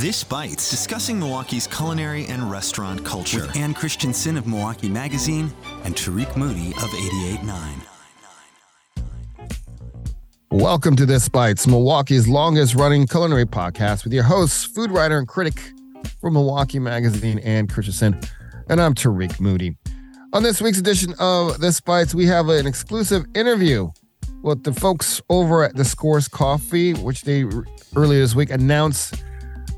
This Bites, discussing Milwaukee's culinary and restaurant culture. With Ann Christensen of Milwaukee Magazine and Tarik Moody of 88.9. Welcome to This Bites, Milwaukee's longest running culinary podcast with your hosts, food writer and critic for Milwaukee Magazine, Ann Christensen, and I'm Tarik Moody. On this week's edition of This Bites, we have an exclusive interview with the folks over at Discourse Coffee, which they earlier this week announced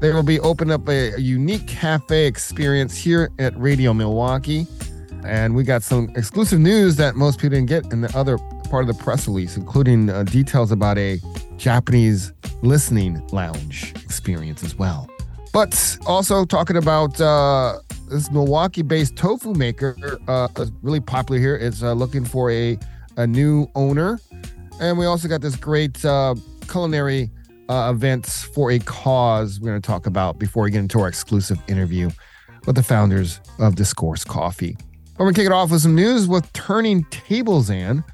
they will be opening up a, a unique cafe experience here at Radio Milwaukee. And we got some exclusive news that most people didn't get in the other part of the press release, including uh, details about a Japanese listening lounge experience as well. But also talking about uh, this Milwaukee-based tofu maker, uh, really popular here, is uh, looking for a a new owner, and we also got this great uh, culinary uh, events for a cause we're going to talk about before we get into our exclusive interview with the founders of Discourse Coffee. We're going to kick it off with some news with Turning Tables and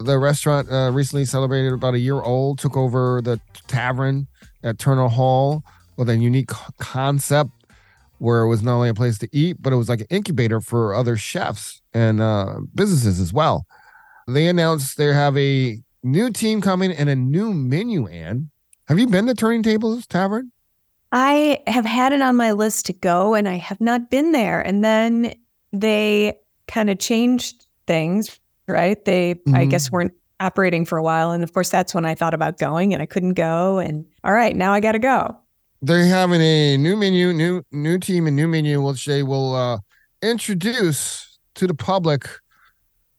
the restaurant uh, recently celebrated about a year old, took over the tavern at Turner Hall with a unique concept where it was not only a place to eat, but it was like an incubator for other chefs and uh, businesses as well. They announced they have a new team coming and a new menu, and have you been to Turning Tables Tavern? I have had it on my list to go and I have not been there. And then they kind of changed things, right? They, mm-hmm. I guess, weren't operating for a while. And of course, that's when I thought about going and I couldn't go. And all right, now I got to go. They're having a new menu, new new team, and new menu, which they will uh, introduce to the public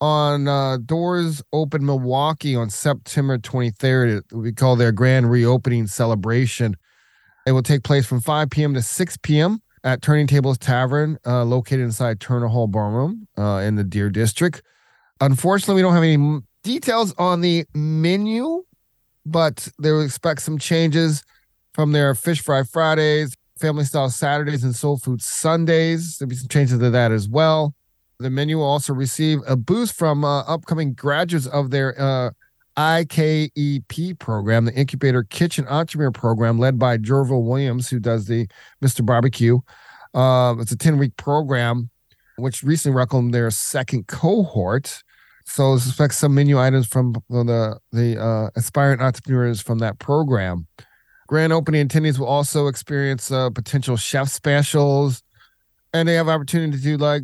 on uh, Doors Open Milwaukee on September 23rd. We call their grand reopening celebration. It will take place from 5 p.m. to 6 p.m. at Turning Tables Tavern, uh, located inside Turner Hall Ballroom uh, in the Deer District. Unfortunately, we don't have any details on the menu, but they will expect some changes from their Fish Fry Fridays, Family Style Saturdays, and Soul Food Sundays. There'll be some changes to that as well. The menu will also receive a boost from uh, upcoming graduates of their uh, IKEP program, the Incubator Kitchen Entrepreneur Program, led by Jorville Williams, who does the Mr. Barbecue. Uh, it's a 10 week program, which recently welcomed their second cohort. So expect some menu items from the the uh, aspiring entrepreneurs from that program. Grand opening attendees will also experience uh, potential chef specials, and they have opportunity to do like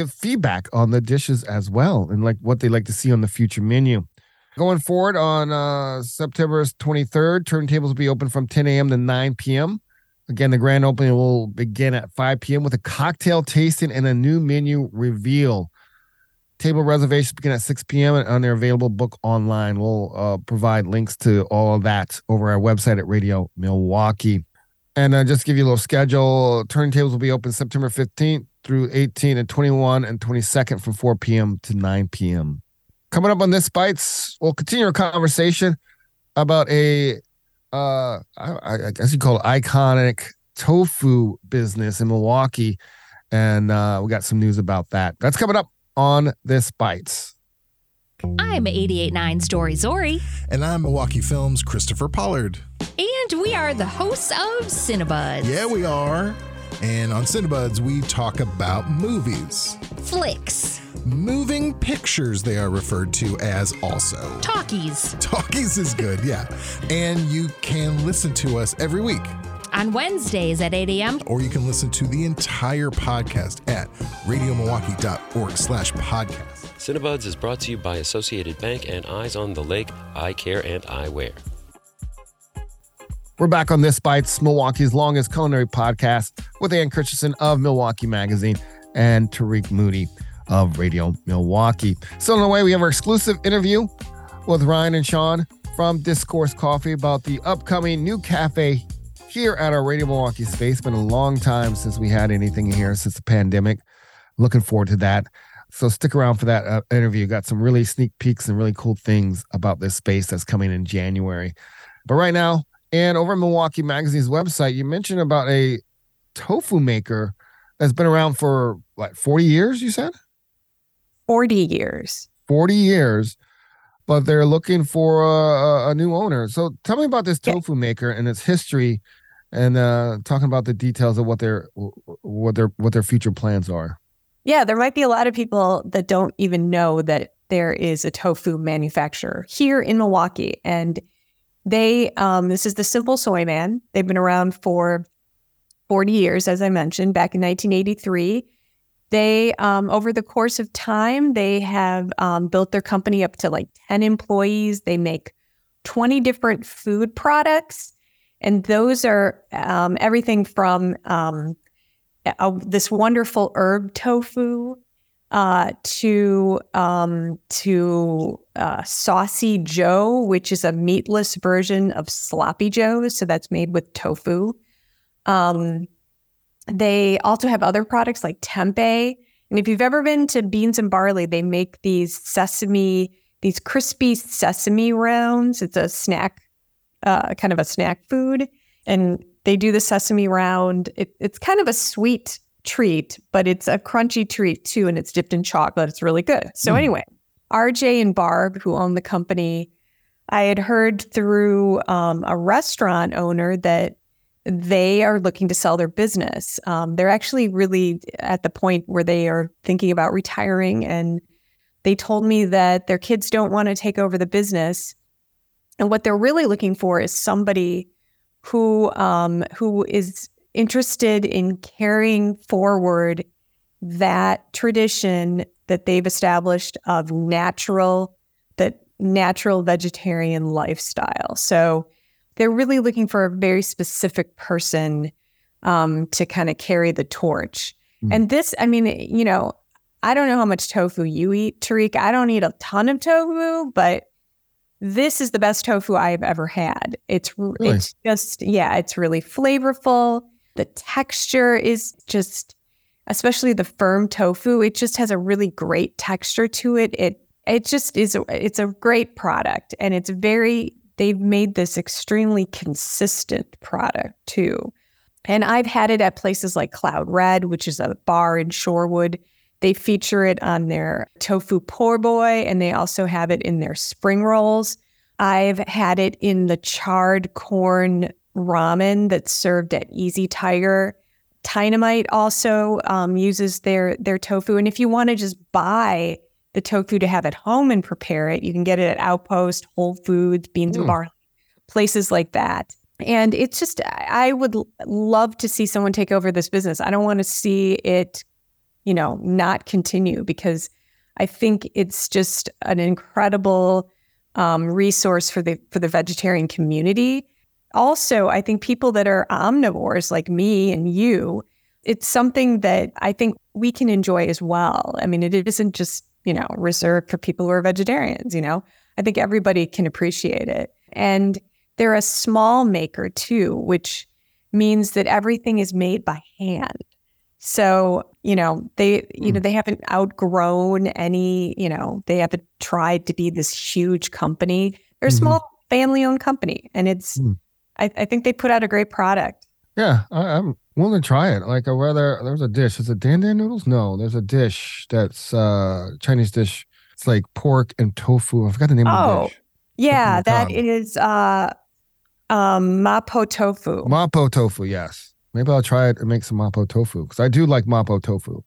give feedback on the dishes as well and like what they like to see on the future menu. Going forward on uh, September 23rd, turntables will be open from 10 a.m. to 9 p.m. Again, the grand opening will begin at 5 p.m. with a cocktail tasting and a new menu reveal. Table reservations begin at 6 p.m. and they're available book online. We'll uh, provide links to all of that over our website at Radio Milwaukee. And uh, just give you a little schedule. Turntables will be open September 15th through 18 and 21 and 22nd from 4 p.m. to 9 p.m. Coming up on this bites, we'll continue our conversation about a uh I, I guess you call it iconic tofu business in Milwaukee. And uh, we got some news about that. That's coming up on this bites. I'm 88.9 Story Zori. And I'm Milwaukee Films Christopher Pollard. And we are the hosts of Cinebuds. Yeah, we are. And on Cinebuds, we talk about movies, flicks, moving pictures, they are referred to as also. Talkies. Talkies is good, yeah. and you can listen to us every week. On Wednesdays at 8 a.m. Or you can listen to the entire podcast at radiomilwaukee.org slash podcast. Cinebuds is brought to you by Associated Bank and Eyes on the Lake, Eye Care and Eyewear. We're back on This Bites, Milwaukee's longest culinary podcast with Ann Christensen of Milwaukee Magazine and Tarik Moody of Radio Milwaukee. So, in a way, we have our exclusive interview with Ryan and Sean from Discourse Coffee about the upcoming new cafe here at our Radio Milwaukee space. It's been a long time since we had anything here since the pandemic. Looking forward to that. So stick around for that uh, interview. Got some really sneak peeks and really cool things about this space that's coming in January. But right now, and over at Milwaukee Magazine's website, you mentioned about a tofu maker that's been around for what 40 years, you said? 40 years. 40 years, but they're looking for a, a new owner. So tell me about this tofu maker and its history and uh, talking about the details of what their what their what their future plans are. Yeah, there might be a lot of people that don't even know that there is a tofu manufacturer here in Milwaukee, and they um, this is the Simple Soyman. They've been around for 40 years, as I mentioned, back in 1983. They, um, over the course of time, they have um, built their company up to like 10 employees. They make 20 different food products. And those are um, everything from um, a, this wonderful herb tofu uh, to um, to uh, saucy Joe, which is a meatless version of sloppy Joe. So that's made with tofu. Um, they also have other products like tempeh. And if you've ever been to Beans and Barley, they make these sesame, these crispy sesame rounds. It's a snack, uh, kind of a snack food. And they do the sesame round. It, it's kind of a sweet treat, but it's a crunchy treat too. And it's dipped in chocolate. It's really good. So, mm. anyway, RJ and Barb, who own the company, I had heard through um, a restaurant owner that they are looking to sell their business. Um, they're actually really at the point where they are thinking about retiring. And they told me that their kids don't want to take over the business. And what they're really looking for is somebody who um, who is interested in carrying forward that tradition that they've established of natural that natural vegetarian lifestyle. So they're really looking for a very specific person um, to kind of carry the torch. Mm. And this, I mean, you know, I don't know how much tofu you eat, Tarik. I don't eat a ton of tofu, but this is the best tofu I've ever had. It's really? it's just yeah, it's really flavorful. The texture is just especially the firm tofu, it just has a really great texture to it. It it just is it's a great product and it's very they've made this extremely consistent product too. And I've had it at places like Cloud Red, which is a bar in Shorewood. They feature it on their tofu poor boy, and they also have it in their spring rolls. I've had it in the charred corn ramen that's served at Easy Tiger. Dynamite also um, uses their their tofu, and if you want to just buy the tofu to have at home and prepare it. You can get it at Outpost, Whole Foods, Beans mm. and Barley, places like that. And it's just, I would love to see someone take over this business. I don't want to see it, you know, not continue because I think it's just an incredible um, resource for the for the vegetarian community. Also, I think people that are omnivores like me and you, it's something that I think we can enjoy as well. I mean, it isn't just you know, reserved for people who are vegetarians, you know? I think everybody can appreciate it. And they're a small maker too, which means that everything is made by hand. So, you know, they, you know, hmm. they haven't outgrown any, you know, they haven't tried to be this huge company. They're a mm-hmm. small family owned company. And it's, mm. I, I, think they put out a great product. Yeah. I, am willing to try it. Like, whether there's a dish, is it dan dan noodles? No, there's a dish that's uh Chinese dish. It's like pork and tofu. I forgot the name oh, of the oh, dish. Yeah, that is uh um mapo tofu. Mapo tofu, yes. Maybe I'll try it and make some mapo tofu because I do like mapo tofu.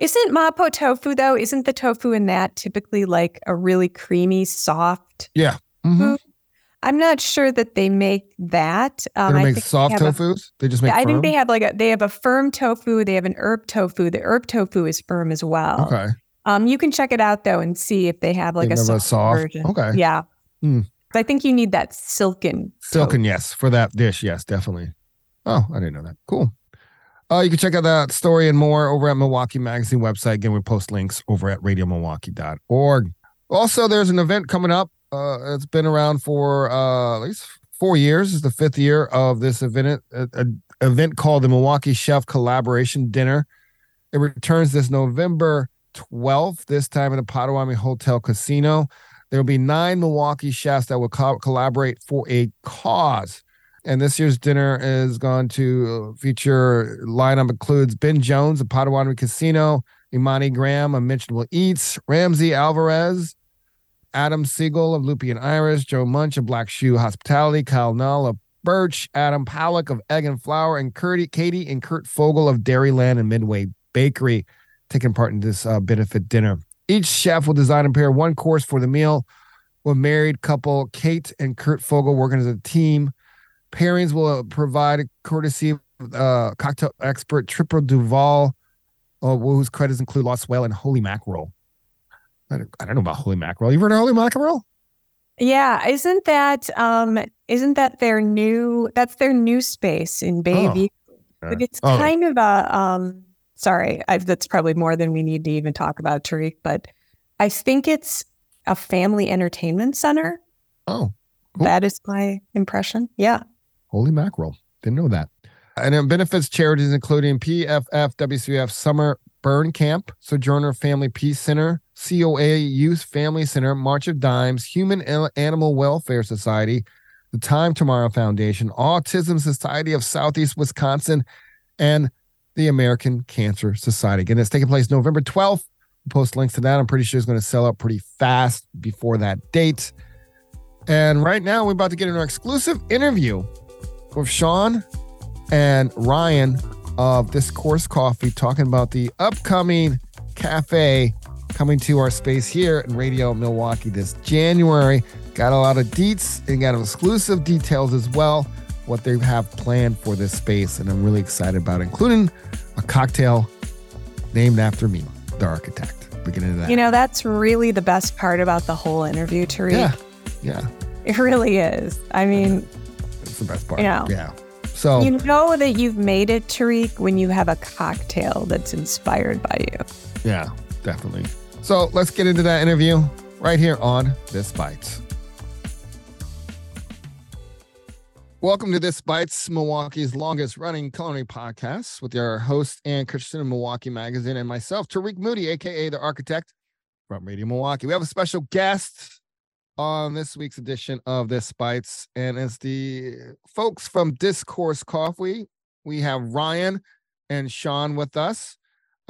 Isn't mapo tofu though? Isn't the tofu in that typically like a really creamy, soft? Yeah. Mm-hmm. I'm not sure that they make that. Um, they make soft they tofus. A, they just make. I firm? think they have like a they have a firm tofu. They have an herb tofu. The herb tofu is firm as well. Okay. Um, you can check it out though and see if they have like they a, soft a, soft version. Okay. Yeah. Hmm. I think you need that silken. Silken, tofu. yes, for that dish, yes, definitely. Oh, I didn't know that. Cool. Uh, you can check out that story and more over at Milwaukee Magazine website. Again, we post links over at radiomilwaukee.org. Also, there's an event coming up uh, it's been around for uh, at least four years. It's the fifth year of this event, a, a event called the Milwaukee Chef Collaboration Dinner. It returns this November 12th, this time in the Potawatomi Hotel Casino. There will be nine Milwaukee chefs that will co- collaborate for a cause. And this year's dinner is going to feature lineup includes Ben Jones of Potawatomi Casino, Imani Graham of Mentionable Eats, Ramsey Alvarez, Adam Siegel of Lupi and Iris, Joe Muench of Black Shoe Hospitality, Kyle Knall of Birch, Adam Pawlak of Egg and Flour, and Curdy, Katie and Kurt Fogle of Dairyland and Midway Bakery taking part in this uh, benefit dinner. Each chef will design and pair one course for the meal. With married couple Kate and Kurt Fogle working as a team. Pairings will provide courtesy uh, cocktail expert Triple Duval, uh, whose credits include Lost Whale and Holy Mackerel. I don't, I don't know about Holy Mackerel. You've heard of Holy Mackerel? Yeah, isn't that um isn't that their new that's their new space in Baby? But it's Oh. kind of a um sorry, I, that's probably more than we need to even talk about Tarik, but I think it's a family entertainment center. Oh, Cool. That is my impression. Yeah. Holy mackerel. Didn't know that. And it benefits charities including PFF, WCF Summer Burn Camp, Sojourner Family Peace Center, COA Youth Family Center, March of Dimes, Human An- Animal Welfare Society, the Time Tomorrow Foundation, Autism Society of Southeast Wisconsin, and the American Cancer Society. Again, it's taking place November 12th. We'll post links to that. I'm pretty sure it's going to sell out pretty fast before that date. And right now, we're about to get our exclusive interview with Sean and Ryan of This Discourse Coffee talking about the upcoming cafe coming to our space here in Radio Milwaukee this January. Got a lot of deets and got exclusive details as well, what they have planned for this space. And I'm really excited about it, including a cocktail named after me, the architect. Beginning of that. You know, that's really the best part about the whole interview, Tarik. yeah. Yeah. It really is. I mean, it's the best part. Yeah. Yeah. So you know that you've made it, Tarik, when you have a cocktail that's inspired by you. Yeah, definitely. So let's get into that interview right here on This Bites. Welcome to This Bites, Milwaukee's longest running culinary podcast with your host, Ann Christensen of Milwaukee Magazine, and myself, Tarik Moody, aka the architect from Radio Milwaukee. We have a special guest on this week's edition of This Bites, and it's the folks from Discourse Coffee. We have Ryan and Sean with us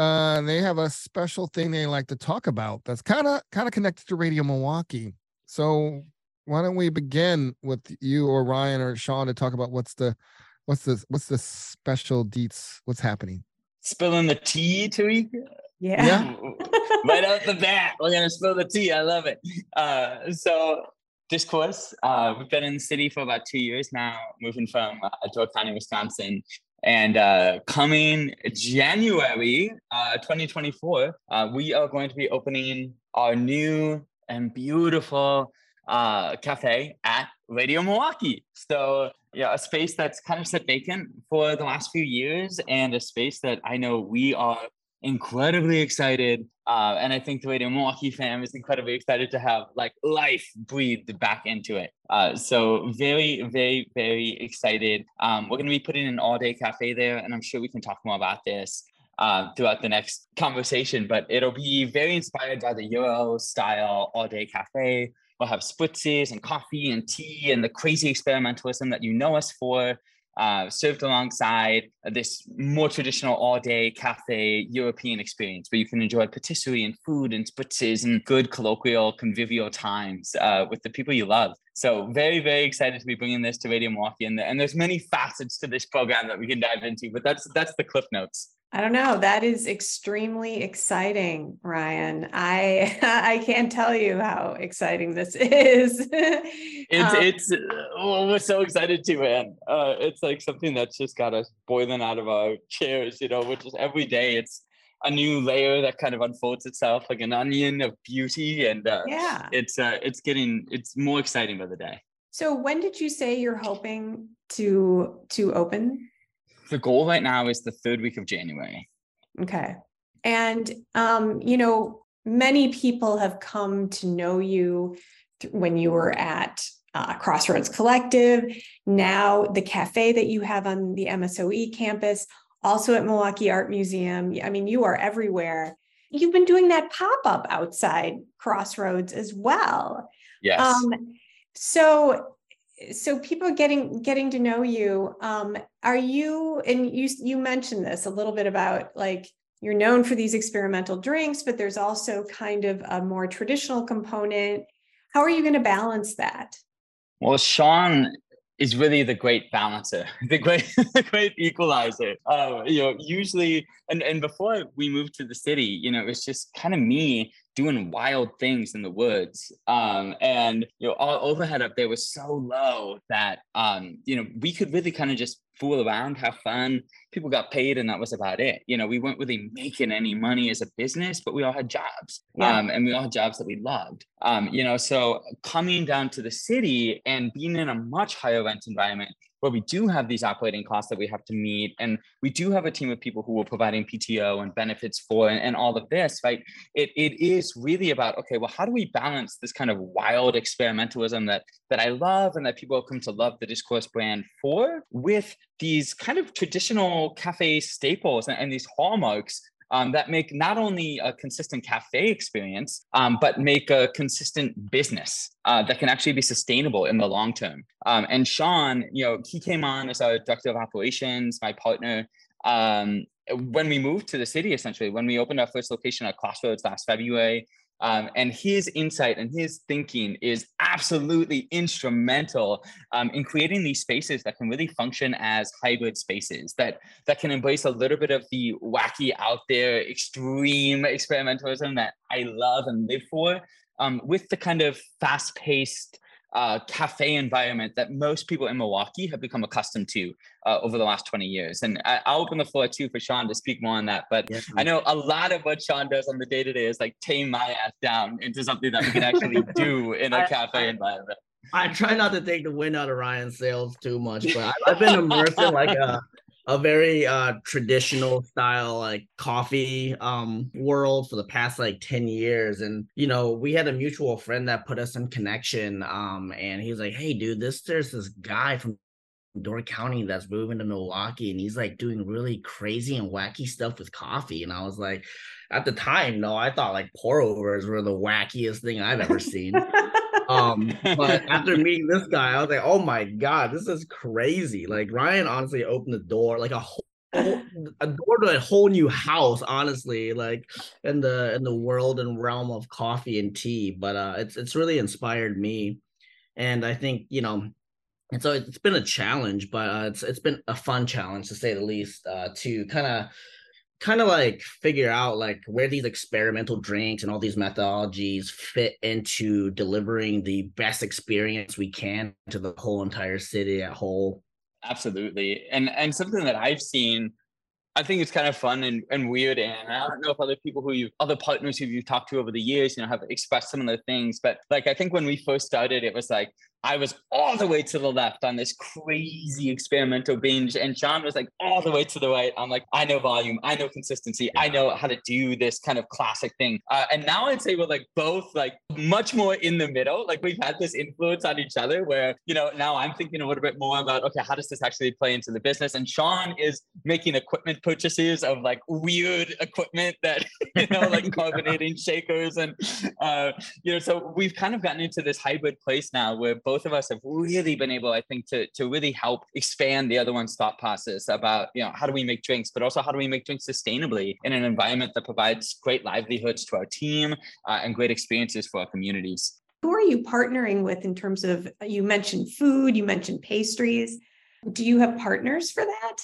uh, they have a special thing they like to talk about that's kind of kind of connected to Radio Milwaukee. So why don't we begin with you or Ryan or Sean to talk about what's the what's the what's the special deets? What's happening? spilling the tea, Tarik. Yeah. right out the bat, we're gonna spill the tea. I love it. Uh, so discourse. Uh, we've been in the city for about two years now, moving from uh, Door County, Wisconsin, and uh, coming January uh, 2024, uh, we are going to be opening our new and beautiful uh, cafe at Radio Milwaukee. So yeah, a space that's kind of sat vacant for the last few years, and a space that I know we are incredibly excited. Uh, and I think the way the Milwaukee fam is incredibly excited to have like life breathed back into it. Uh, so very, very, very excited. Um, we're going to be putting an all day cafe there, and I'm sure we can talk more about this uh, throughout the next conversation. But it'll be very inspired by the Euro style all day cafe. We'll have spritzes and coffee and tea and the crazy experimentalism that you know us for uh, served alongside this more traditional all-day cafe European experience where you can enjoy patisserie and food and spritzes and good colloquial convivial times uh, with the people you love. So very, very excited to be bringing this to Radio Milwaukee, and, and there's many facets to this program that we can dive into, but that's that's the cliff notes. I don't know. That is extremely exciting, Ryan. I I can't tell you how exciting this is. It's Um, it's oh, we're so excited too, man. Uh, it's like something that's just got us boiling out of our chairs, you know, which is every day it's a new layer that kind of unfolds itself like an onion of beauty, and uh, yeah. it's uh, it's getting it's more exciting by the day. So when did you say you're hoping to to open? The goal right now is the third week of January. Okay. And um, you know, many people have come to know you th- when you were at uh, Crossroads Collective, now the cafe that you have on the MSOE campus, also at Milwaukee Art Museum. I mean, you are everywhere. You've been doing that pop-up outside Crossroads as well. Yes. Um, so so people getting getting to know you um are you and you you mentioned this a little bit about like you're known for these experimental drinks but there's also kind of a more traditional component how are you going to balance that Well, Sean is really the great balancer, the great, the great equalizer. Uh, you know, usually, and and before we moved to the city, you know, it was just kind of me doing wild things in the woods. Um, and you know, our overhead up there was so low that um, you know we could really kind of just fool around, have fun. People got paid, and that was about it. You know, we weren't really making any money as a business, but we all had jobs, yeah. um, and we all had jobs that we loved. Um, you know, so coming down to the city and being in a much higher rent environment where we do have these operating costs that we have to meet and we do have a team of people who are providing pto and benefits for and, and, all of this right? It, it is really about okay well how do we balance this kind of wild experimentalism that that i love and that people have come to love the discourse brand for with these kind of traditional cafe staples and, and these hallmarks um, that make not only a consistent cafe experience, um, but make a consistent business uh, that can actually be sustainable in the long term. Um, and Sean, you know, he came on as our director of operations, my partner. Um, when we moved to the city, essentially, when we opened our first location at Crossroads last February, um, and his insight and his thinking is absolutely instrumental um, in creating these spaces that can really function as hybrid spaces that that can embrace a little bit of the wacky out there extreme experimentalism that I love and live for um, with the kind of fast paced uh, cafe environment that most people in Milwaukee have become accustomed to uh, over the last 20 years. And I, will open the floor too for Sean to speak more on that. But yes, I know a lot of what Sean does on the day to day is like tame my ass down into something that we can actually do in a I, cafe I, environment. I try not to take the wind out of Ryan's sails too much, but I've been immersed in like a a very uh traditional style like coffee um world for the past like 10 years and you know we had a mutual friend that put us in connection um and he was like hey dude this there's this guy from Door County that's moving to Milwaukee and he's like doing really crazy and wacky stuff with coffee. And I was like, at the time, no, I thought like pour overs were the wackiest thing I've ever seen. Um, but after meeting this guy, I was like, oh my god, this is crazy. Like Ryan honestly opened the door, like a whole a door to a whole new house, honestly, like in the in the world and realm of coffee and tea. But uh it's it's really inspired me. And I think, you know, and so it's been a challenge, but uh, it's it's been a fun challenge to say the least, uh, to kind of kind of like figure out like where these experimental drinks and all these methodologies fit into delivering the best experience we can to the whole entire city at whole absolutely and and something that i've seen I think it's kind of fun and, and weird. And I don't know if other people who you, other partners who you've talked to over the years, you know, have expressed similar things. But like, I think when we first started, it was like, I was all the way to the left on this crazy experimental binge, and Sean was like all the way to the right. I'm like, I know volume, I know consistency, I know how to do this kind of classic thing. Uh, and now I'd say we're like both like much more in the middle. Like we've had this influence on each other, where you know now I'm thinking a little bit more about okay, how does this actually play into the business? And Sean is making equipment purchases of like weird equipment that you know like carbonating shakers and uh, you know so we've kind of gotten into this hybrid place now where both of us have really been able, I think, to, to really help expand the other one's thought process about, you know, how do we make drinks, but also how do we make drinks sustainably in an environment that provides great livelihoods to our team uh, and great experiences for our communities. Who are you partnering with in terms of, you mentioned food, you mentioned pastries. Do you have partners for that?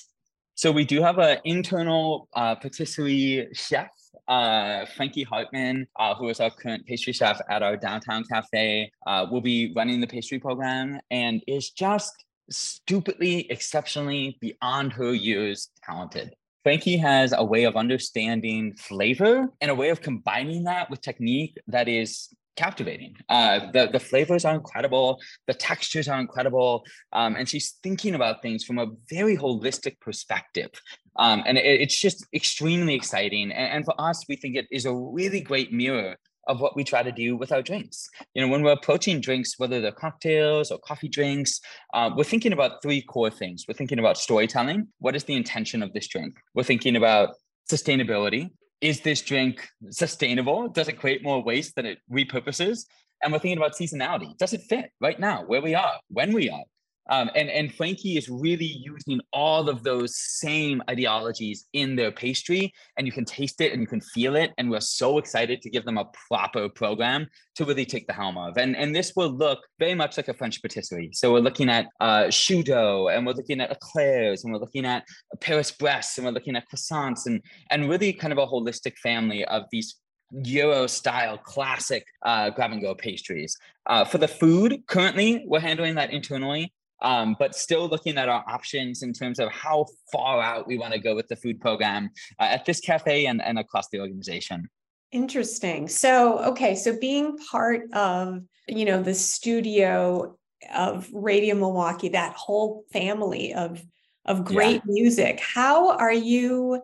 So we do have an internal uh, patisserie chef uh, Frankie Hartman, uh, who is our current pastry chef at our downtown cafe, uh, will be running the pastry program and is just stupidly, exceptionally beyond her years talented. Frankie has a way of understanding flavor and a way of combining that with technique that is captivating. Uh, the the flavors are incredible, the textures are incredible, um, and she's thinking about things from a very holistic perspective. Um, and it, it's just extremely exciting. And, and, for us, we think it is a really great mirror of what we try to do with our drinks. You know, when we're approaching drinks, whether they're cocktails or coffee drinks, uh, we're thinking about three core things. We're thinking about storytelling. What is the intention of this drink? We're thinking about sustainability is this drink sustainable? Does it create more waste than it repurposes? And we're thinking about seasonality. Does it fit right now, where we are, when we are? Um, and, and Frankie is really using all of those same ideologies in their pastry, and you can taste it and you can feel it. And we're so excited to give them a proper program to really take the helm of. And, and this will look very much like a French patisserie. So we're looking at uh, dough, and we're looking at eclairs, and we're looking at Paris Brest, and we're looking at croissants, and, and really kind of a holistic family of these Euro style classic uh, grab and go pastries. Uh, for the food, currently we're handling that internally um, but still looking at our options in terms of how far out we want to go with the food program uh, at this cafe and, and across the organization. Interesting. So, okay, so being part of, you know, the studio of Radio Milwaukee, that whole family of of great yeah. music, how are you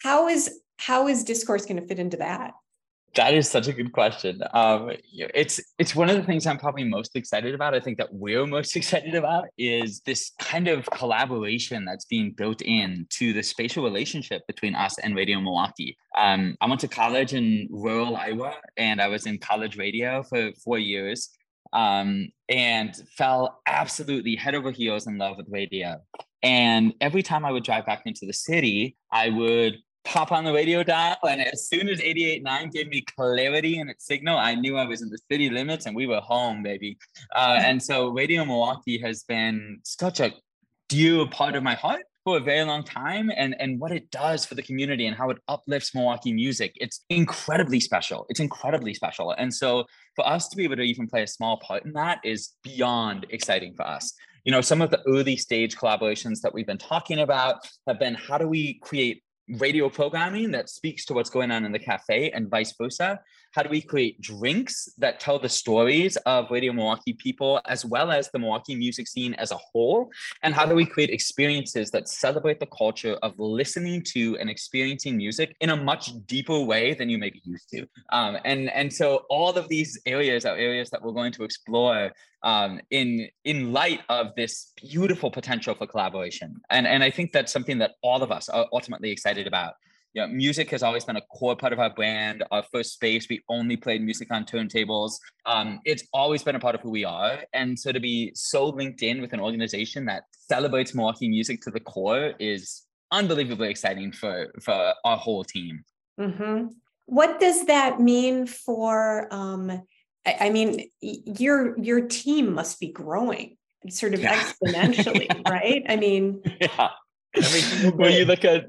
how is how is discourse going to fit into that? That is such a good question. Um, it's it's one of the things I'm probably most excited about. I think that we're most excited about is this kind of collaboration that's being built in to the spatial relationship between us and Radio Milwaukee. Um, I went to college in rural Iowa, and I was in college radio for four years, um, and fell absolutely head over heels in love with radio. And every time I would drive back into the city, I would pop on the radio dial. And as soon as 88.9 gave me clarity in its signal, I knew I was in the city limits and we were home, baby. Uh, and so Radio Milwaukee has been such a dear part of my heart for a very long time and and what it does for the community and how it uplifts Milwaukee music it's incredibly special it's incredibly special and so for us to be able to even play a small part in that is beyond exciting for us you know some of the early stage collaborations that we've been talking about have been how do we create radio programming that speaks to what's going on in the cafe and vice versa? How do we create drinks that tell the stories of Radio Milwaukee people as well as the Milwaukee music scene as a whole? And how do we create experiences that celebrate the culture of listening to and experiencing music in a much deeper way than you may be used to? Um, and, and so all of these areas are areas that we're going to explore um, in in light of this beautiful potential for collaboration. And and I think that's something that all of us are ultimately excited about. Know, music has always been a core part of our brand. Our first space, we only played music on turntables. Um, it's always been a part of who we are. And so to be so linked in with an organization that celebrates Milwaukee music to the core is unbelievably exciting for for our whole team. Mm-hmm. What does that mean for um, I, I mean, your your team must be growing sort of yeah. exponentially, right? I mean, yeah. when you look at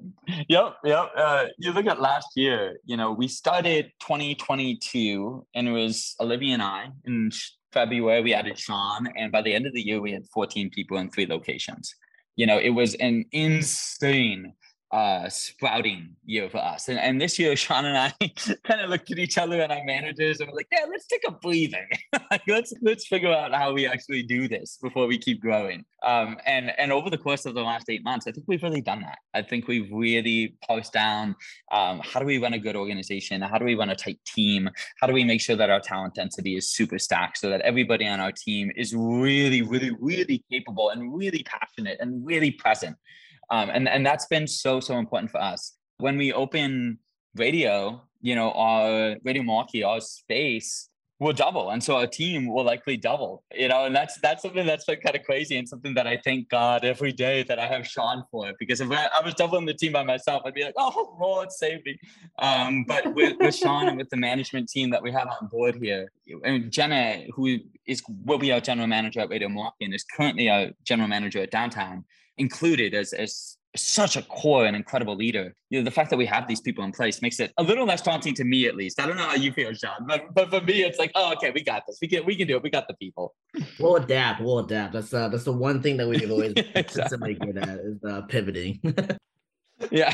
yep yep uh, you look at last year you know we started 2022 and it was olivia and i in february we added sean and by the end of the year we had 14 people in three locations. You know it was an insane uh sprouting year for us. And, and this year, Sean and I kind of looked at each other and our managers and were like, yeah, let's take a breather. let's let's figure out how we actually do this before we keep growing. Um, and and over the course of the last eight months, I think we've really done that. I think we've really paused down um, how do we run a good organization? How do we run a tight team? How do we make sure that our talent density is super stacked so that everybody on our team is really, really, really capable and really passionate and really present um, and and that's been so so important for us. When we open radio you know our radio milwaukee our space will double and so our team will likely double you know and that's that's something that's been kind of crazy and something that i thank god every day that i have sean for because if i, was doubling the team by myself i'd be like oh lord save me. Um, but with, with sean and with the management team that we have on board here and jenna who is will be our general manager at radio milwaukee and is currently our general manager at downtown included as as such a core and incredible leader. You know, the fact that we have these people in place makes it a little less daunting to me, at least. I don't know how you feel, Sean, but, but for me, it's like, oh, okay, we got this. We can we can do it. We got the people. We'll adapt. We'll adapt. That's uh, that's the one thing that we've always consistently good at is uh, pivoting. yeah.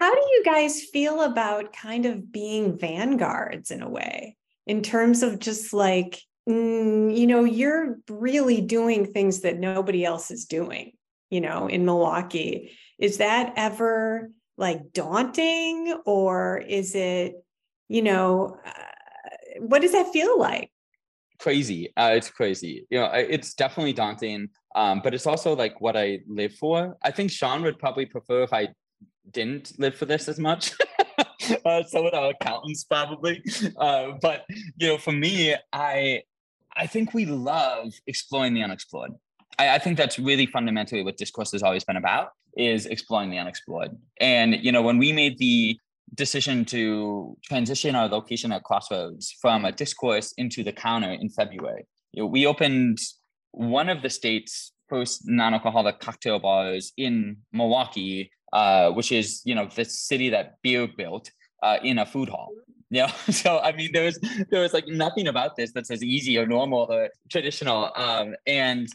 how do you guys feel about kind of being vanguards in a way, in terms of just like mm, you know, you're really doing things that nobody else is doing you know, in Milwaukee. Is that ever like daunting or is it, you know, uh, what does that feel like? Crazy. Uh, it's crazy. You know, it's definitely daunting. Um, but it's also like what I live for. I think Sean would probably prefer if I didn't live for this as much. uh, some of our accountants probably. Uh, but you know, for me, I I think we love exploring the unexplored. I, I think that's really fundamentally what discourse has always been about is exploring the unexplored. And you know, when we made the decision to transition our location at Crossroads from a discourse into the counter in February, you know, we opened one of the state's first non-alcoholic cocktail bars in Milwaukee, uh, which is you know the city that beer built uh, in a food hall. Yeah. So I mean, there was there was like nothing about this that says easy or normal or traditional. Um, and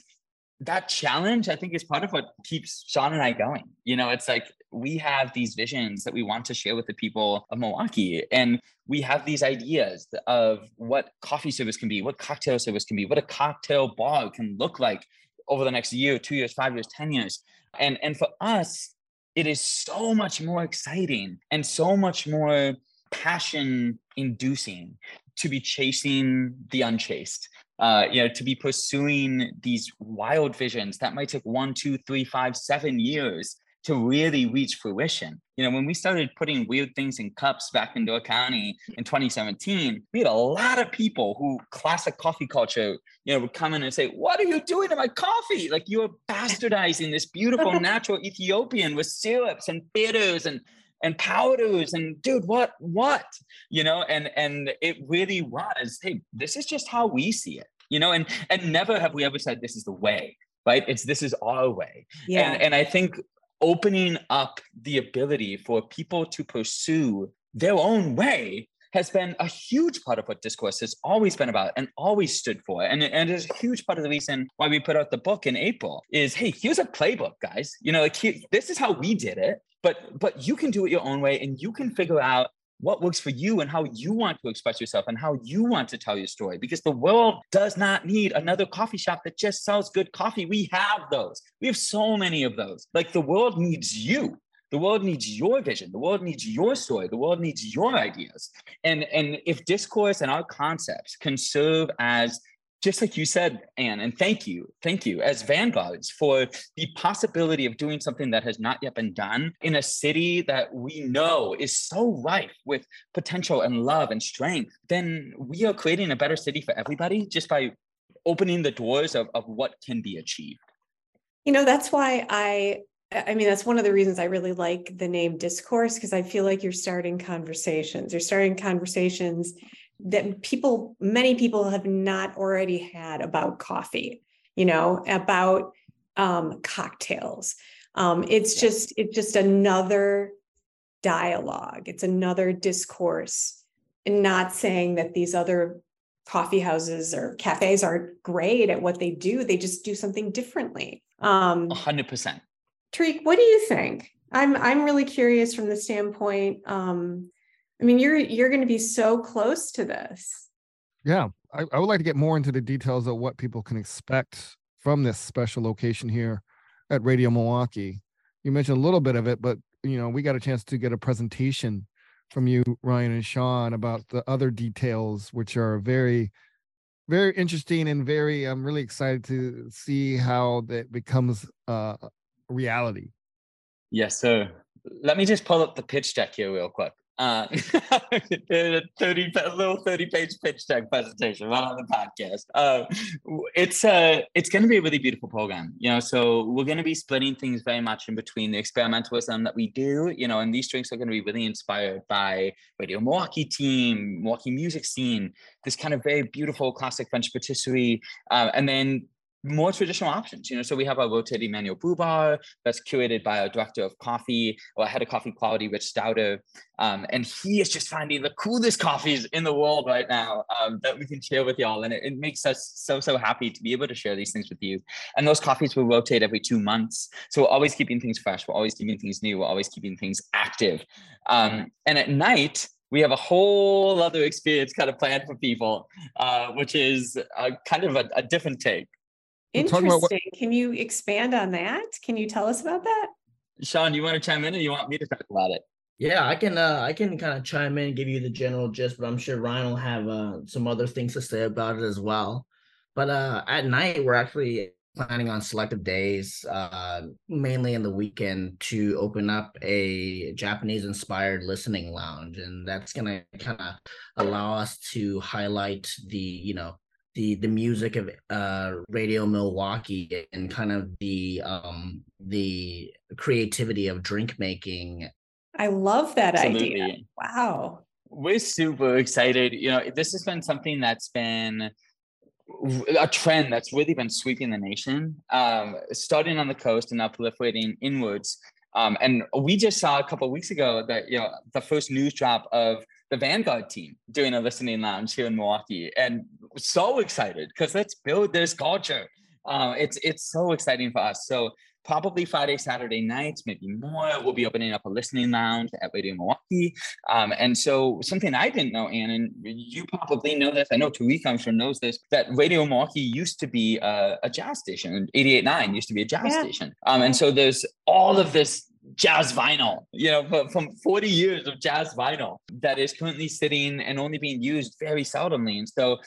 that challenge, I think, is part of what keeps Sean and I going. You know, it's like we have these visions that we want to share with the people of Milwaukee, and we have these ideas of what coffee service can be, what cocktail service can be, what a cocktail bar can look like over the next year, two years, five years, ten years. And and for us, it is so much more exciting and so much more passion inducing to be chasing the unchased uh, you know to be pursuing these wild visions that might take one two three five seven years to really reach fruition. You know, when we started putting weird things in cups back in Door County in 2017, we had a lot of people who classic coffee culture, you know, would come in and say, What are you doing to my coffee? Like you're bastardizing this beautiful natural Ethiopian with syrups and bitters and and powders and dude what what? You know and and it really was hey this is just how we see it you know and and never have we ever said this is the way right? It's this is our way. Yeah. and and i think opening up the ability for people to pursue their own way has been a huge part of what discourse has always been about and always stood for. And, and it's a huge part of the reason why we put out the book in April is, hey, here's a playbook, guys. You know, like, this is how we did it but but you can do it your own way and you can figure out what works for you and how you want to express yourself and how you want to tell your story because the world does not need another coffee shop that just sells good coffee we have those we have so many of those like the world needs you the world needs your vision. The world needs your story. The world needs your ideas. And and if discourse and our concepts can serve as just like you said, Ann, and thank you, thank you, as vanguards for the possibility of doing something that has not yet been done in a city that we know is so rife with potential and love and strength, then we are creating a better city for everybody just by opening the doors of, of what can be achieved. You know, that's why I I mean, that's one of the reasons I really like the name discourse because I feel like you're starting conversations. You're starting conversations that people, many people have not already had about coffee, you know, about um, cocktails. Um, it's just, it's just another dialogue. It's another discourse and not saying that these other coffee houses or cafes aren't great at what they do. They just do something differently. Um, 100%. Tarik, what do you think? I'm I'm really curious from the standpoint um, I mean, you're you're going to be so close to this. Yeah, I, I would like to get more into the details of what people can expect from this special location here at Radio Milwaukee. You mentioned a little bit of it, but you know, we got a chance to get a presentation from you, Ryan and Sean, about the other details, which are very, very interesting and very. I'm really excited to see how that becomes uh, reality. Yes, sir. Let me just pull up the pitch deck here real quick uh, a 30 a little 30 page pitch deck presentation right on the podcast uh, it's uh it's going to be a really beautiful program you know so we're going to be splitting things very much in between the experimentalism that we do you know and these drinks are going to be really inspired by radio milwaukee team milwaukee music scene this kind of very beautiful classic french patisserie uh, and then more traditional options. You know, so we have a rotating manual brew bar that's curated by our director of coffee or head of coffee quality, Rich Stouter, um, and he is just finding the coolest coffees in the world right now um, that we can share with y'all, and it, it, makes us so so happy to be able to share these things with you. And those coffees will rotate every two months, so we're always keeping things fresh, we're always keeping things new, we're always keeping things active. Um, and at night, we have a whole other experience kind of planned for people, uh, which is a, kind of a, a different take. Interesting. What- Can you expand on that? Can you tell us about that? Sean, you want to chime in or you want me to talk about it? Yeah, I can uh I can kind of chime in and give you the general gist, but I'm sure Ryan will have uh some other things to say about it as well. But uh at night we're actually planning on selective days, uh mainly in the weekend to open up a Japanese inspired listening lounge. And that's gonna kind of allow us to highlight the, you know, the the music of uh radio milwaukee and kind of the um the creativity of drink making I love that idea. Absolutely. Wow. We're super excited. You know, this has been something that's been a trend that's really been sweeping the nation, um, starting on the coast and now proliferating inwards. Um, and we just saw a couple of weeks ago that you know the first news drop of the Vanguard team doing a listening lounge here in Milwaukee, and so excited because let's build this culture. Uh, it's it's so exciting for us. So probably Friday, Saturday nights, maybe more. We'll be opening up a listening lounge at Radio Milwaukee. Um, and so something I didn't know, Ann, and you probably know this, I know Tarik, I'm sure knows this, that Radio Milwaukee used to be a, a jazz station. 88.9 used to be a jazz Yeah. station. Um, and so there's all of this jazz vinyl, you know, from- from 40 years of jazz vinyl that is currently sitting and only being used very seldomly. And so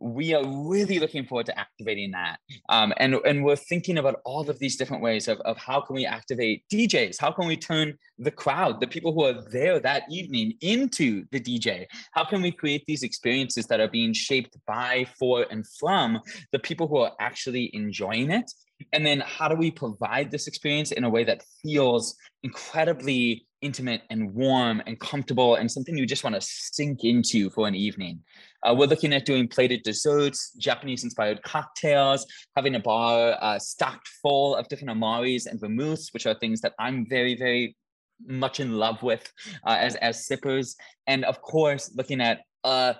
we are really looking forward to activating that. Um, and, and we're thinking about all of these different ways of, of how can we activate DJs? How can we turn the crowd, the people who are there that evening into the DJ? How can we create these experiences that are being shaped by, for, and from the people who are actually enjoying it? And then how do we provide this experience in a way that feels incredibly intimate and warm and comfortable and something you just want to sink into for an evening? Uh, we're looking at doing plated desserts, Japanese inspired cocktails, having a bar uh, stocked full of different amaris and vermouths, which are things that I'm very, very much in love with uh, as, as sippers. And of course, looking at a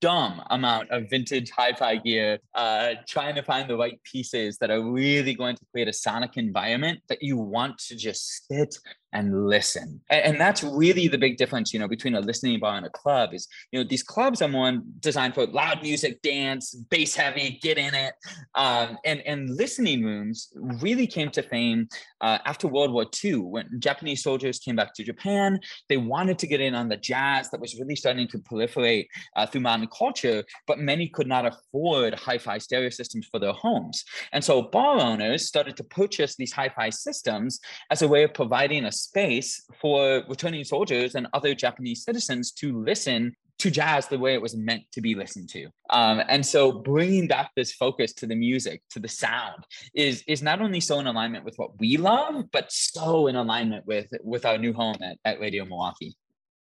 dumb amount of vintage hi-fi gear, uh, trying to find the right pieces that are really going to create a sonic environment that you want to just sit and listen. And, and that's really the big difference, you know, between a listening bar and a club is, you know, these clubs are more designed for loud music, dance, bass heavy, get in it. Um, and, and listening rooms really came to fame uh, after World War II when Japanese soldiers came back to Japan. They wanted to get in on the jazz that was really starting to proliferate uh, through modern culture, but many could not afford hi-fi stereo systems for their homes. And so bar owners started to purchase these hi-fi systems as a way of providing a space for returning soldiers and other Japanese citizens to listen to jazz the way it was meant to be listened to. Um, and so bringing back this focus to the music, to the sound is, is not only so in alignment with what we love, but so in alignment with, with our new home at, at Radio Milwaukee.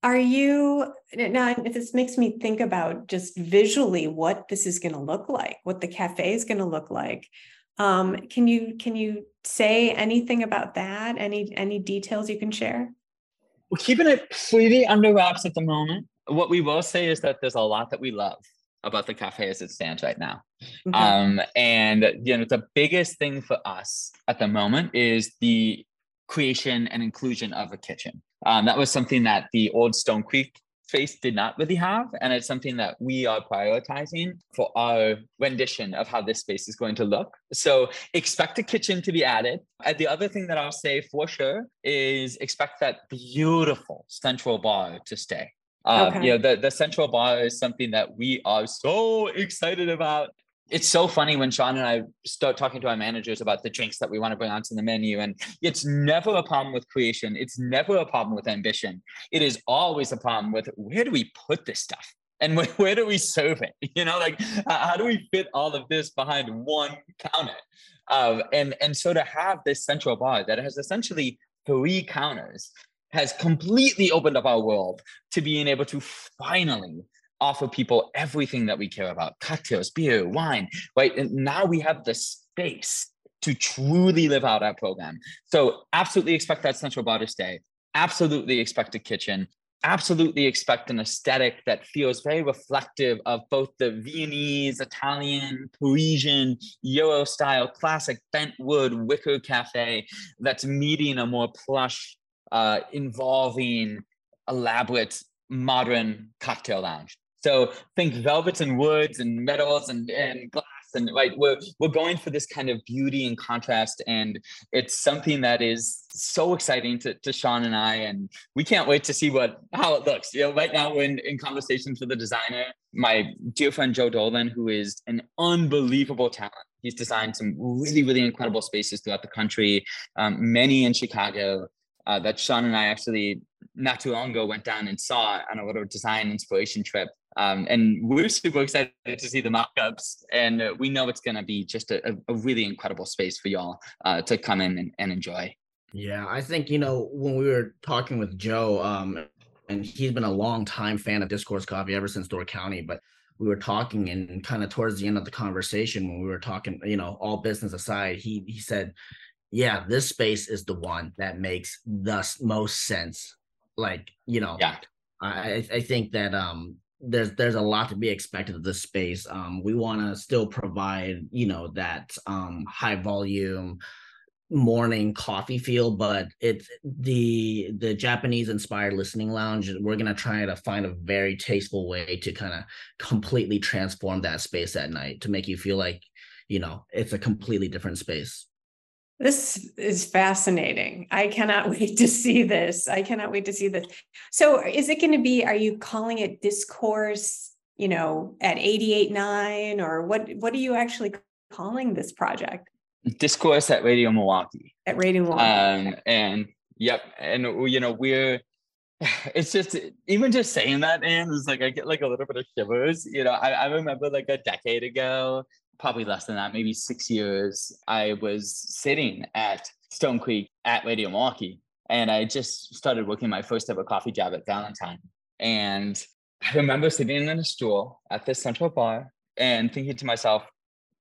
Are you now? This makes me think about just visually what this is going to look like, what the cafe is going to look like. Um, can you can you say anything about that? Any any details you can share? We're keeping it pretty under wraps at the moment. What we will say is that there's a lot that we love about the cafe as it stands right now. Mhm. Um, and you know, the biggest thing for us at the moment is the creation and inclusion of a kitchen. Um, that was something that the old Stone Creek space did not really have, and it's something that we are prioritizing for our rendition of how this space is going to look. So expect a kitchen to be added. And the other thing that I'll say for sure is expect that beautiful central bar to stay. Um, Okay. You know, the, the central bar is something that we are so excited about. It's so funny when Sean and I start talking to our managers about the drinks that we want to bring onto the menu. And it's never a problem with creation. It's never a problem with ambition. It is always a problem with where do we put this stuff? And where, where do we serve it? You know, like how do we fit all of this behind one counter? Um, and, and so to have this central bar that has essentially three counters has completely opened up our world to being able to finally offer people everything that we care about cocktails beer wine right? And now we have the space to truly live out our program. So absolutely expect that central bar to stay absolutely expect a kitchen. Absolutely expect an aesthetic that feels very reflective of both the Viennese, Italian, Parisian, Euro style, classic bent wood wicker cafe that's meeting a more plush, uh, involving, elaborate, modern cocktail lounge. So think velvets and woods and metals and, and glass and right we're we're going for this kind of beauty and contrast and it's something that is so exciting to, to Sean and I and we can't wait to see what how it looks. You know, right now we're in, in conversations with the designer, my dear friend Joe Dolan, who is an unbelievable talent. He's designed some really, really incredible spaces throughout the country, um, many in Chicago, uh, that Sean and I actually not too long ago went down and saw on a little design inspiration trip Um, and we're super excited to see the mock-ups, and uh, we know it's going to be just a, a, really incredible space for y'all uh, to come in and, and enjoy. Yeah, I think you know when we were talking with Joe, um, and he's been a long time fan of Discourse Coffee ever since Door County, but we were talking and kind of towards the end of the conversation when we were talking, you know, all business aside, he he said, "Yeah, this space is the one that makes the most sense." Like, you know, yeah, I I think that um there's there's a lot to be expected of this space. Um, we want to still provide, you know, that um high volume morning coffee feel but it's the the japanese inspired listening lounge we're to try to find a very tasteful way to kind of completely transform that space at night to make you feel like you know it's a completely different space this is fascinating. I cannot wait to see this. I cannot wait to see this. So, is it going to be? Are you calling it discourse? You know, at eighty eight nine, or what? What are you actually calling this project? discourse at Radio Milwaukee. At Radio Milwaukee. Um, and yep, and you know we're. It's just even just saying that, and it's like I get like a little bit of shivers. You know, I, I remember like a decade ago, probably less than that, maybe six years. I was sitting at Stone Creek at Radio Milwaukee, and I just started working my first ever coffee job at Valentine. And I remember sitting in a stool at this central bar and thinking to myself,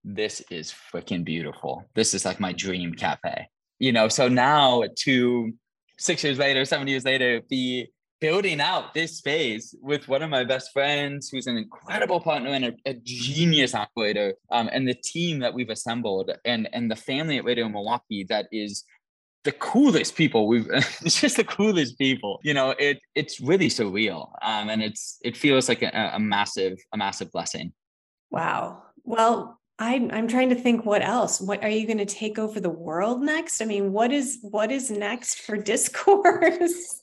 this is freaking beautiful. This is like my dream cafe. You know, so now to six years later, seven years later, be building out this space with one of my best friends who's an incredible partner and a, a genius operator um, and the team that we've assembled and and the family at radio milwaukee that is the coolest people we've it's just the coolest people you know it it's really surreal um, and it's it feels like a, a massive a massive blessing wow well I'm I'm trying to think what else. What are you going to take over the world next? I mean, what is what is next for discourse?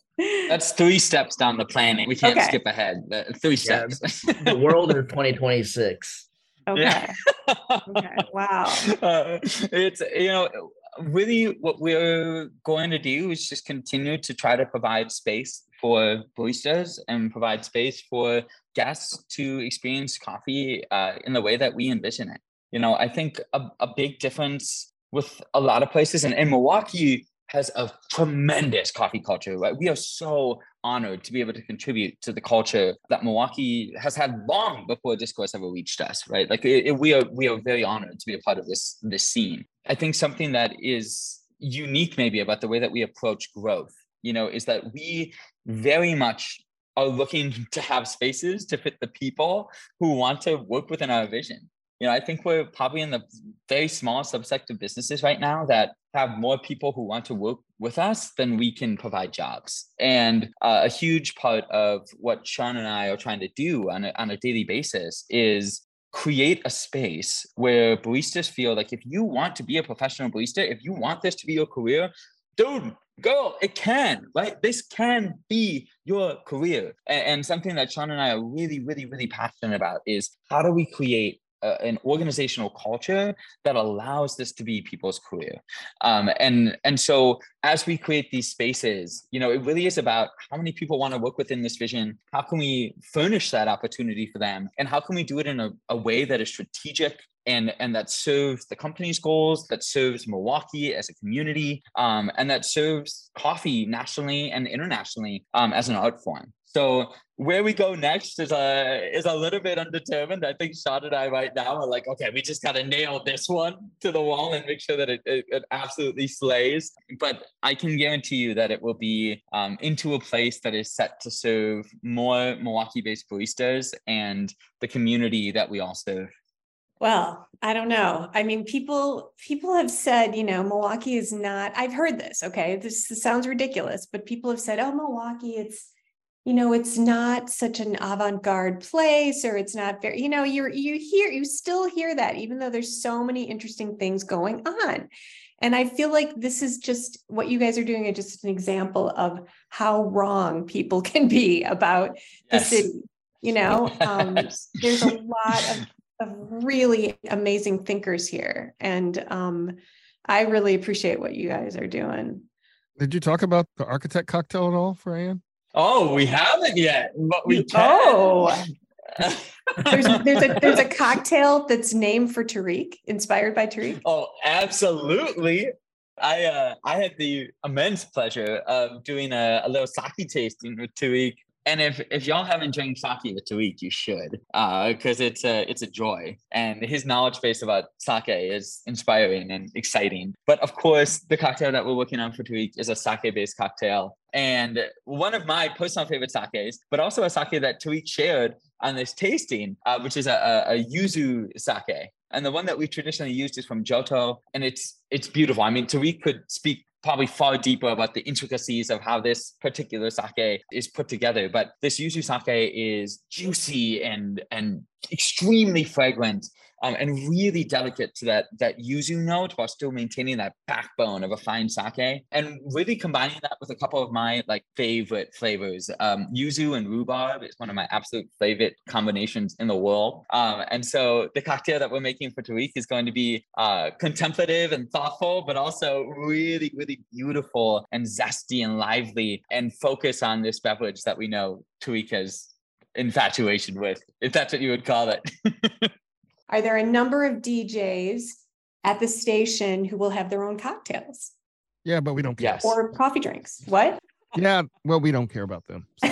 That's three steps down the planet. We can't okay. skip ahead. Three steps. Yeah, the world is 2026. Okay. Yeah. okay. Wow. Uh, it's you know really what we're going to do is just continue to try to provide space for baristas and provide space for guests to experience coffee uh, in the way that we envision it. You know, I think a, a big difference with a lot of places, and, in Milwaukee has a tremendous coffee culture. Right? We are so honored to be able to contribute to the culture that Milwaukee has had long before discourse ever reached us. Right? Like it, it, we are we are very honored to be a part of this this scene. I think something that is unique maybe about the way that we approach growth, you know, is that we very much are looking to have spaces to fit the people who want to work within our vision you know, I think we're probably in the very small subsect of businesses right now that have more people who want to work with us than we can provide jobs. And uh, a huge part of what Sean and I are trying to do on a, on a daily basis is create a space where baristas feel like if you want to be a professional barista, if you want this to be your career, dude, girl, it can, right? This can be your career. And, something that Sean and I are really, really, really passionate about is how do we create an organizational culture that allows this to be people's career. Um, and and so as we create these spaces you know it really is about how many people want to work within this vision how can we furnish that opportunity for them and how can we do it in a, a way that is strategic and and that serves the company's goals that serves milwaukee as a community um, and that serves coffee nationally and internationally um, as an art form so where we go next is a is a little bit undetermined. I think Sean and I right now are like, okay, we just gotta nail this one to the wall and make sure that it, it, it absolutely slays. But I can guarantee you that it will be um, into a place that is set to serve more Milwaukee-based baristas and the community that we all serve. Well, I don't know. I mean, people people have said, you know, Milwaukee is not. I've heard this. Okay, this, this sounds ridiculous, but people have said, oh, Milwaukee, it's you know it's not such an avant-garde place or it's not very you know you're you hear you still hear that even though there's so many interesting things going on and i feel like this is just what you guys are doing is just an example of how wrong people can be about yes. the city you know um, there's a lot of, of really amazing thinkers here and um, i really appreciate what you guys are doing did you talk about the architect cocktail at all for Ann? Oh, we haven't yet, but we can. Oh, there's there's a there's a cocktail that's named for Tarik, inspired by Tarik. Oh, absolutely. I uh, I had the immense pleasure of doing a, a little sake tasting with Tarik. And if, if y'all haven't drank sake with Tarik, you should, because uh, it's a it's a joy. And his knowledge base about sake is inspiring and exciting. But of course, the cocktail that we're working on for Tarik is a sake based cocktail. And one of my personal favorite sakes, but also a sake that Tarik shared on this tasting, uh, which is a, a, a yuzu sake. And the one that we traditionally used is from Joto, and it's it's beautiful. I mean, Tarik could speak probably far deeper about the intricacies of how this particular sake is put together. But this yuzu sake is juicy and and extremely fragrant um, and really delicate to that that yuzu note while still maintaining that backbone of a fine sake and really combining that with a couple of my like favorite flavors. Um, yuzu and rhubarb is one of my absolute favorite combinations in the world. Um, and so the cocktail that we're making for Tarik is going to be uh, contemplative and thoughtful but also really really beautiful and zesty and lively and focus on this beverage that we know Tarik has infatuation with if that's what you would call it Are there a number of DJs at the station who will have their own cocktails? Yeah, but we don't care. Yes. Or coffee drinks. What? Yeah, well, we don't care about them.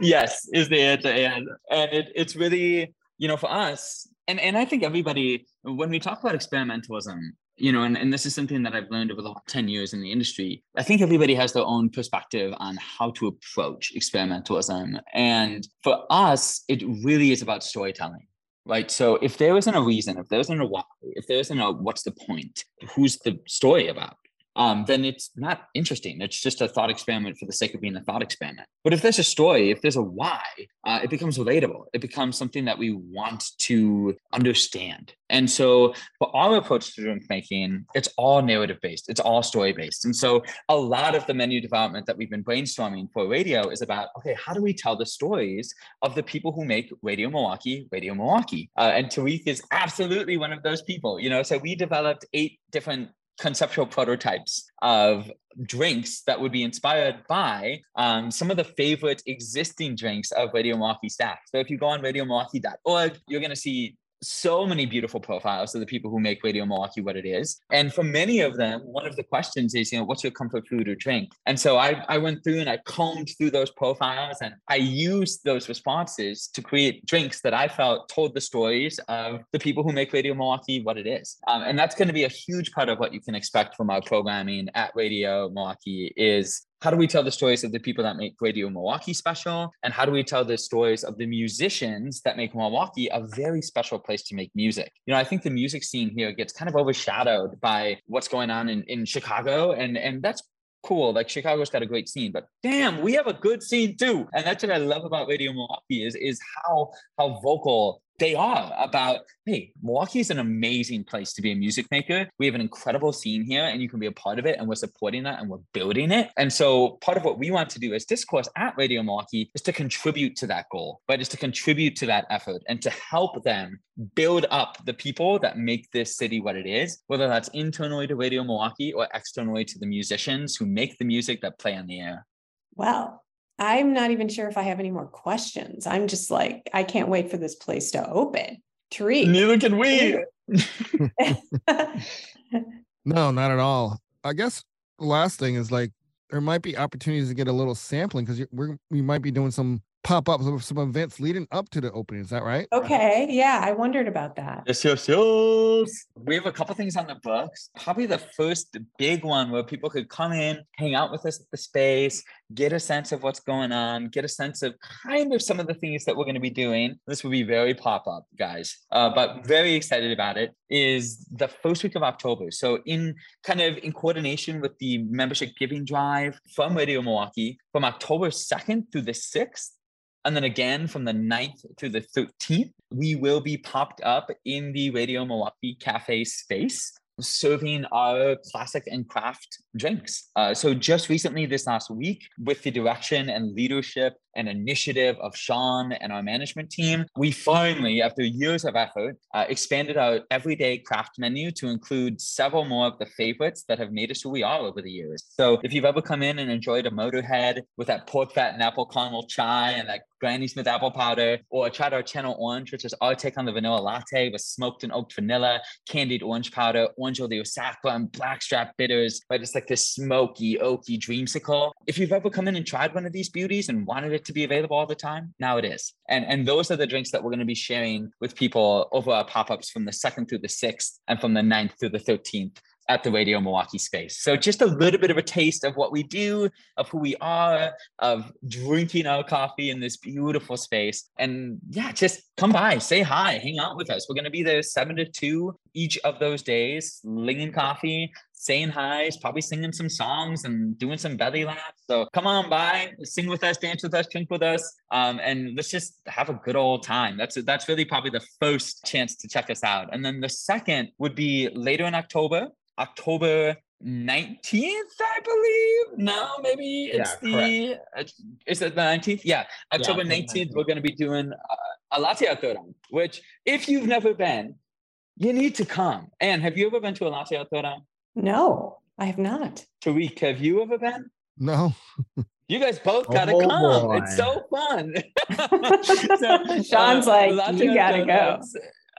yes, is the answer. And, and it, it's really, you know, for us, and, and I think everybody, when we talk about experimentalism, you know, and, and this is something that I've learned over the last 10 years in the industry. I think everybody has their own perspective on how to approach experimentalism. And for us, it really is about storytelling. Right. So if there isn't a reason, if there isn't a why, if there isn't a what's the point, who's the story about? Um, then it's not interesting. It's just a thought experiment for the sake of being a thought experiment. But if there's a story, if there's a why, uh, it becomes relatable. It becomes something that we want to understand. And so, for our approach to drink making, it's all narrative based, it's all story based. And so, a lot of the menu development that we've been brainstorming for radio is about okay, how do we tell the stories of the people who make Radio Milwaukee, Radio Milwaukee? Uh, and Tarik is absolutely one of those people. You know, so we developed eight different conceptual prototypes of drinks that would be inspired by um, some of the favorite existing drinks of Radio Milwaukee staff. So if you go on radiomilwaukee.org, you're going to see so many beautiful profiles of the people who make Radio Milwaukee what it is. And for many of them, one of the questions is, you know, what's your comfort food or drink? And so I, I went through and I combed through those profiles and I used those responses to create drinks that I felt told the stories of the people who make Radio Milwaukee what it is. Um, and that's going to be a huge part of what you can expect from our programming at Radio Milwaukee is how do we tell the stories of the people that make Radio Milwaukee special? And how do we tell the stories of the musicians that make Milwaukee a very special place to make music? You know, I think the music scene here gets kind of overshadowed by what's going on in, in Chicago. And, and that's cool. Like Chicago's got a great scene, but damn, we have a good scene too. And that's what I love about Radio Milwaukee is, is how how vocal they are about, hey, Milwaukee is an amazing place to be a music maker. We have an incredible scene here and you can be a part of it and we're supporting that and we're building it. And so part of what we want to do as discourse at Radio Milwaukee is to contribute to that goal, but is to contribute to that effort and to help them build up the people that make this city what it is, whether that's internally to Radio Milwaukee or externally to the musicians who make the music that play on the air. Well, I'm not even sure if I have any more questions. I'm just like, I can't wait for this place to open. Tarik. Neither can we. no, not at all. I guess the last thing is like there might be opportunities to get a little sampling because we're we might be doing some pop up some, some events leading up to the opening. Is that right? Okay. Yeah. I wondered about that. Yes, yes, yes. We have a couple things on the books. Probably the first big one where people could come in, hang out with us at the space, get a sense of what's going on, get a sense of kind of some of the things that we're going to be doing. This will be very pop up, guys, uh, but very excited about it. Is the first week of October. So, in kind of in coordination with the membership giving drive from Radio Milwaukee from October 2nd through the 6th, and then again from the 9th to the 13th, we will be popped up in the Radio Milwaukee Cafe space serving our classic and craft drinks. Uh, so just recently, this last week, with the direction and leadership and initiative of Sean and our management team, we finally, after years of effort, uh, expanded our everyday craft menu to include several more of the favorites that have made us who we are over the years. So if you've ever come in and enjoyed a motorhead with that pork fat and apple caramel chai and that Granny Smith apple powder, or tried our Channel Orange, which is our take on the vanilla latte with smoked and oaked vanilla, candied orange powder, orange oleo saccharum, blackstrap bitters, but it's like this smoky, oaky dreamsicle. If you've ever come in and tried one of these beauties and wanted it to be available all the time, now it is. And, and those are the drinks that we're going to be sharing with people over our pop-ups from the 2nd through the 6th and from the 9th through the 13th at the Radio Milwaukee space. So just a little bit of a taste of what we do, of who we are, of drinking our coffee in this beautiful space. And yeah, just come by, say hi, hang out with us. We're going to be there seven to two each of those days, linging coffee, saying hi, probably singing some songs and doing some belly laughs. So come on by, sing with us, dance with us, drink with us, um, and let's just have a good old time. That's that's really probably the first chance to check us out. And then the second would be later in October. October 19th, I believe. No, maybe it's Yeah, the is it the 19th? Yeah, October October 19th. We're going to be doing uh, a latte art throwdown, which if you've never been, you need to come. And have you ever been to a latte art throwdown? No, I have not. Tarik, have you ever been? No. You guys both gotta Oh, come. boy. It's so fun. Sean's like, "You gotta go."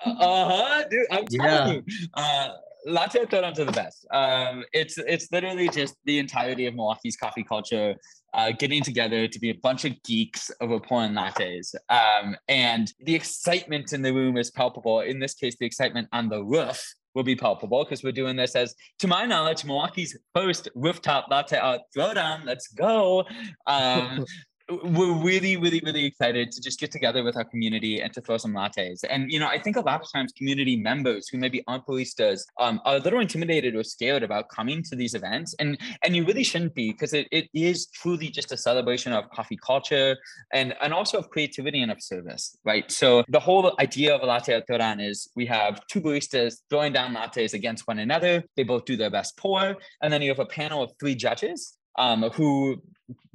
Uh-huh, dude. I'm telling Yeah. you. Uh, latte are the best. Um, it's it's literally just the entirety of Milwaukee's coffee culture uh, getting together to be a bunch of geeks over pouring lattes. Um, and the excitement in the room is palpable. In this case, the excitement on the roof will be palpable because we're doing this as, to my knowledge, Milwaukee's first rooftop latte art throwdown. Let's go. Um, we're really, really, really excited to just get together with our community and to throw some lattes. And you know, I think a lot of times community members who maybe aren't baristas um, are a little intimidated or scared about coming to these events, and and you really shouldn't be because it, it is truly just a celebration of coffee culture and and also of creativity and of service, right? So the whole idea of a latte art throwdown is we have two baristas throwing down lattes against one another. They both do their best pour, and then you have a panel of three judges um, who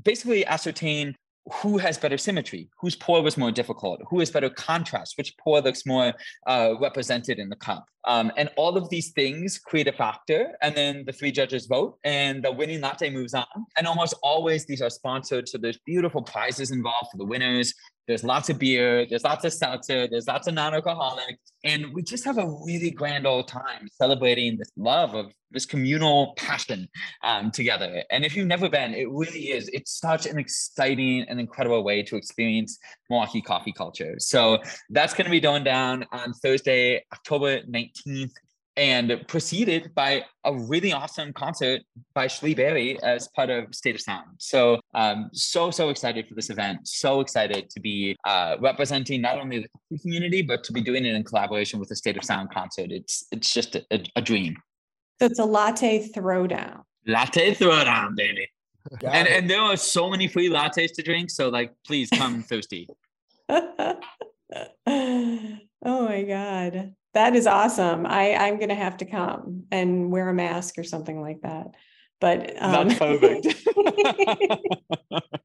basically ascertain who has better symmetry, whose pour was more difficult, who has better contrast, which pour looks more uh, represented in the cup. Um, and all of these things create a factor. And then the three judges vote, and the winning latte moves on. And almost always these are sponsored. So there's beautiful prizes involved for the winners. There's lots of beer, there's lots of seltzer, there's lots of non-alcoholic, and we just have a really grand old time celebrating this love of this communal passion um, together. And if you've never been, it really is. It's such an exciting and incredible way to experience Milwaukee coffee culture. So that's going to be going down on Thursday, October 19th. And preceded by a really awesome concert by Shlee Berry as part of State of Sound. So, um, so so excited for this event. So excited to be uh, representing not only the coffee community, but to be doing it in collaboration with the State of Sound concert. It's it's just a, a, a dream. So it's a latte throwdown. Latte throwdown, baby. Got And it. and there are so many free lattes to drink. So like, please come thirsty. oh my god. That is awesome. I, I'm gonna have to come and wear a mask or something like that. But um, That's perfect.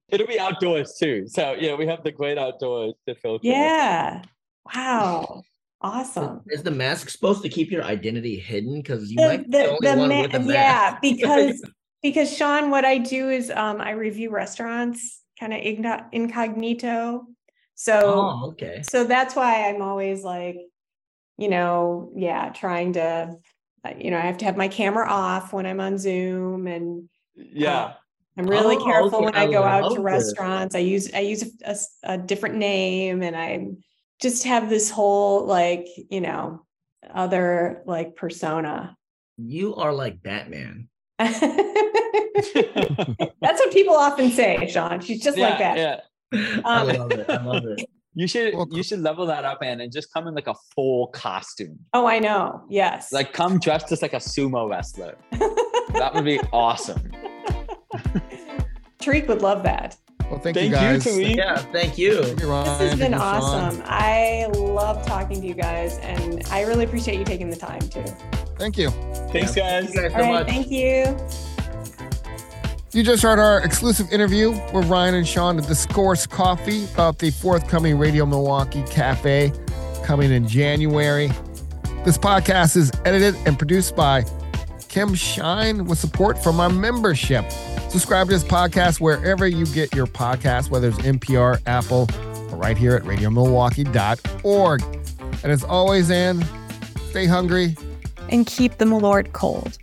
It'll be outdoors too. So yeah, we have the great outdoors to filter. yeah. Wow. Awesome. Is the mask supposed to keep your identity hidden? Because you The, might be the, the, only the one ma- with a mask. yeah, because because Sean, what I do is um I review restaurants kind of incognito. So oh, okay. so that's why I'm always like, you know, yeah, trying to, uh, you know, I have to have my camera off when I'm on Zoom, and Yeah. I'm really Oh, careful okay. when I I go out to restaurants. I use I use a different name, and I just have this whole like, you know, other like persona. You are like Batman. That's what people often say, Sean. She's just like that. Yeah. I Um, love it. I love it. You should Well, you should level that up and and just come in like a full costume. Oh, I know. Yes. Like come dressed as like a sumo wrestler. That would be awesome. Tarik would love that. Well, thank, Thank you you, guys. Tarik. Yeah, thank you. Thank you, Ryan. This has been you, Sean. awesome. I love talking to you guys, and I really appreciate you taking the time too. Thank you. Thanks guys. Thank you guys so All right, much. thank you. You just heard our exclusive interview with Ryan and Sean at Discourse Coffee about the forthcoming Radio Milwaukee Cafe coming in January. This podcast is edited and produced by Kim Shine with support from our membership. Subscribe to this podcast wherever you get your podcast, whether it's NPR, Apple, or right here at radiomilwaukee.org. And as always, Ann, stay hungry And keep the Malort cold.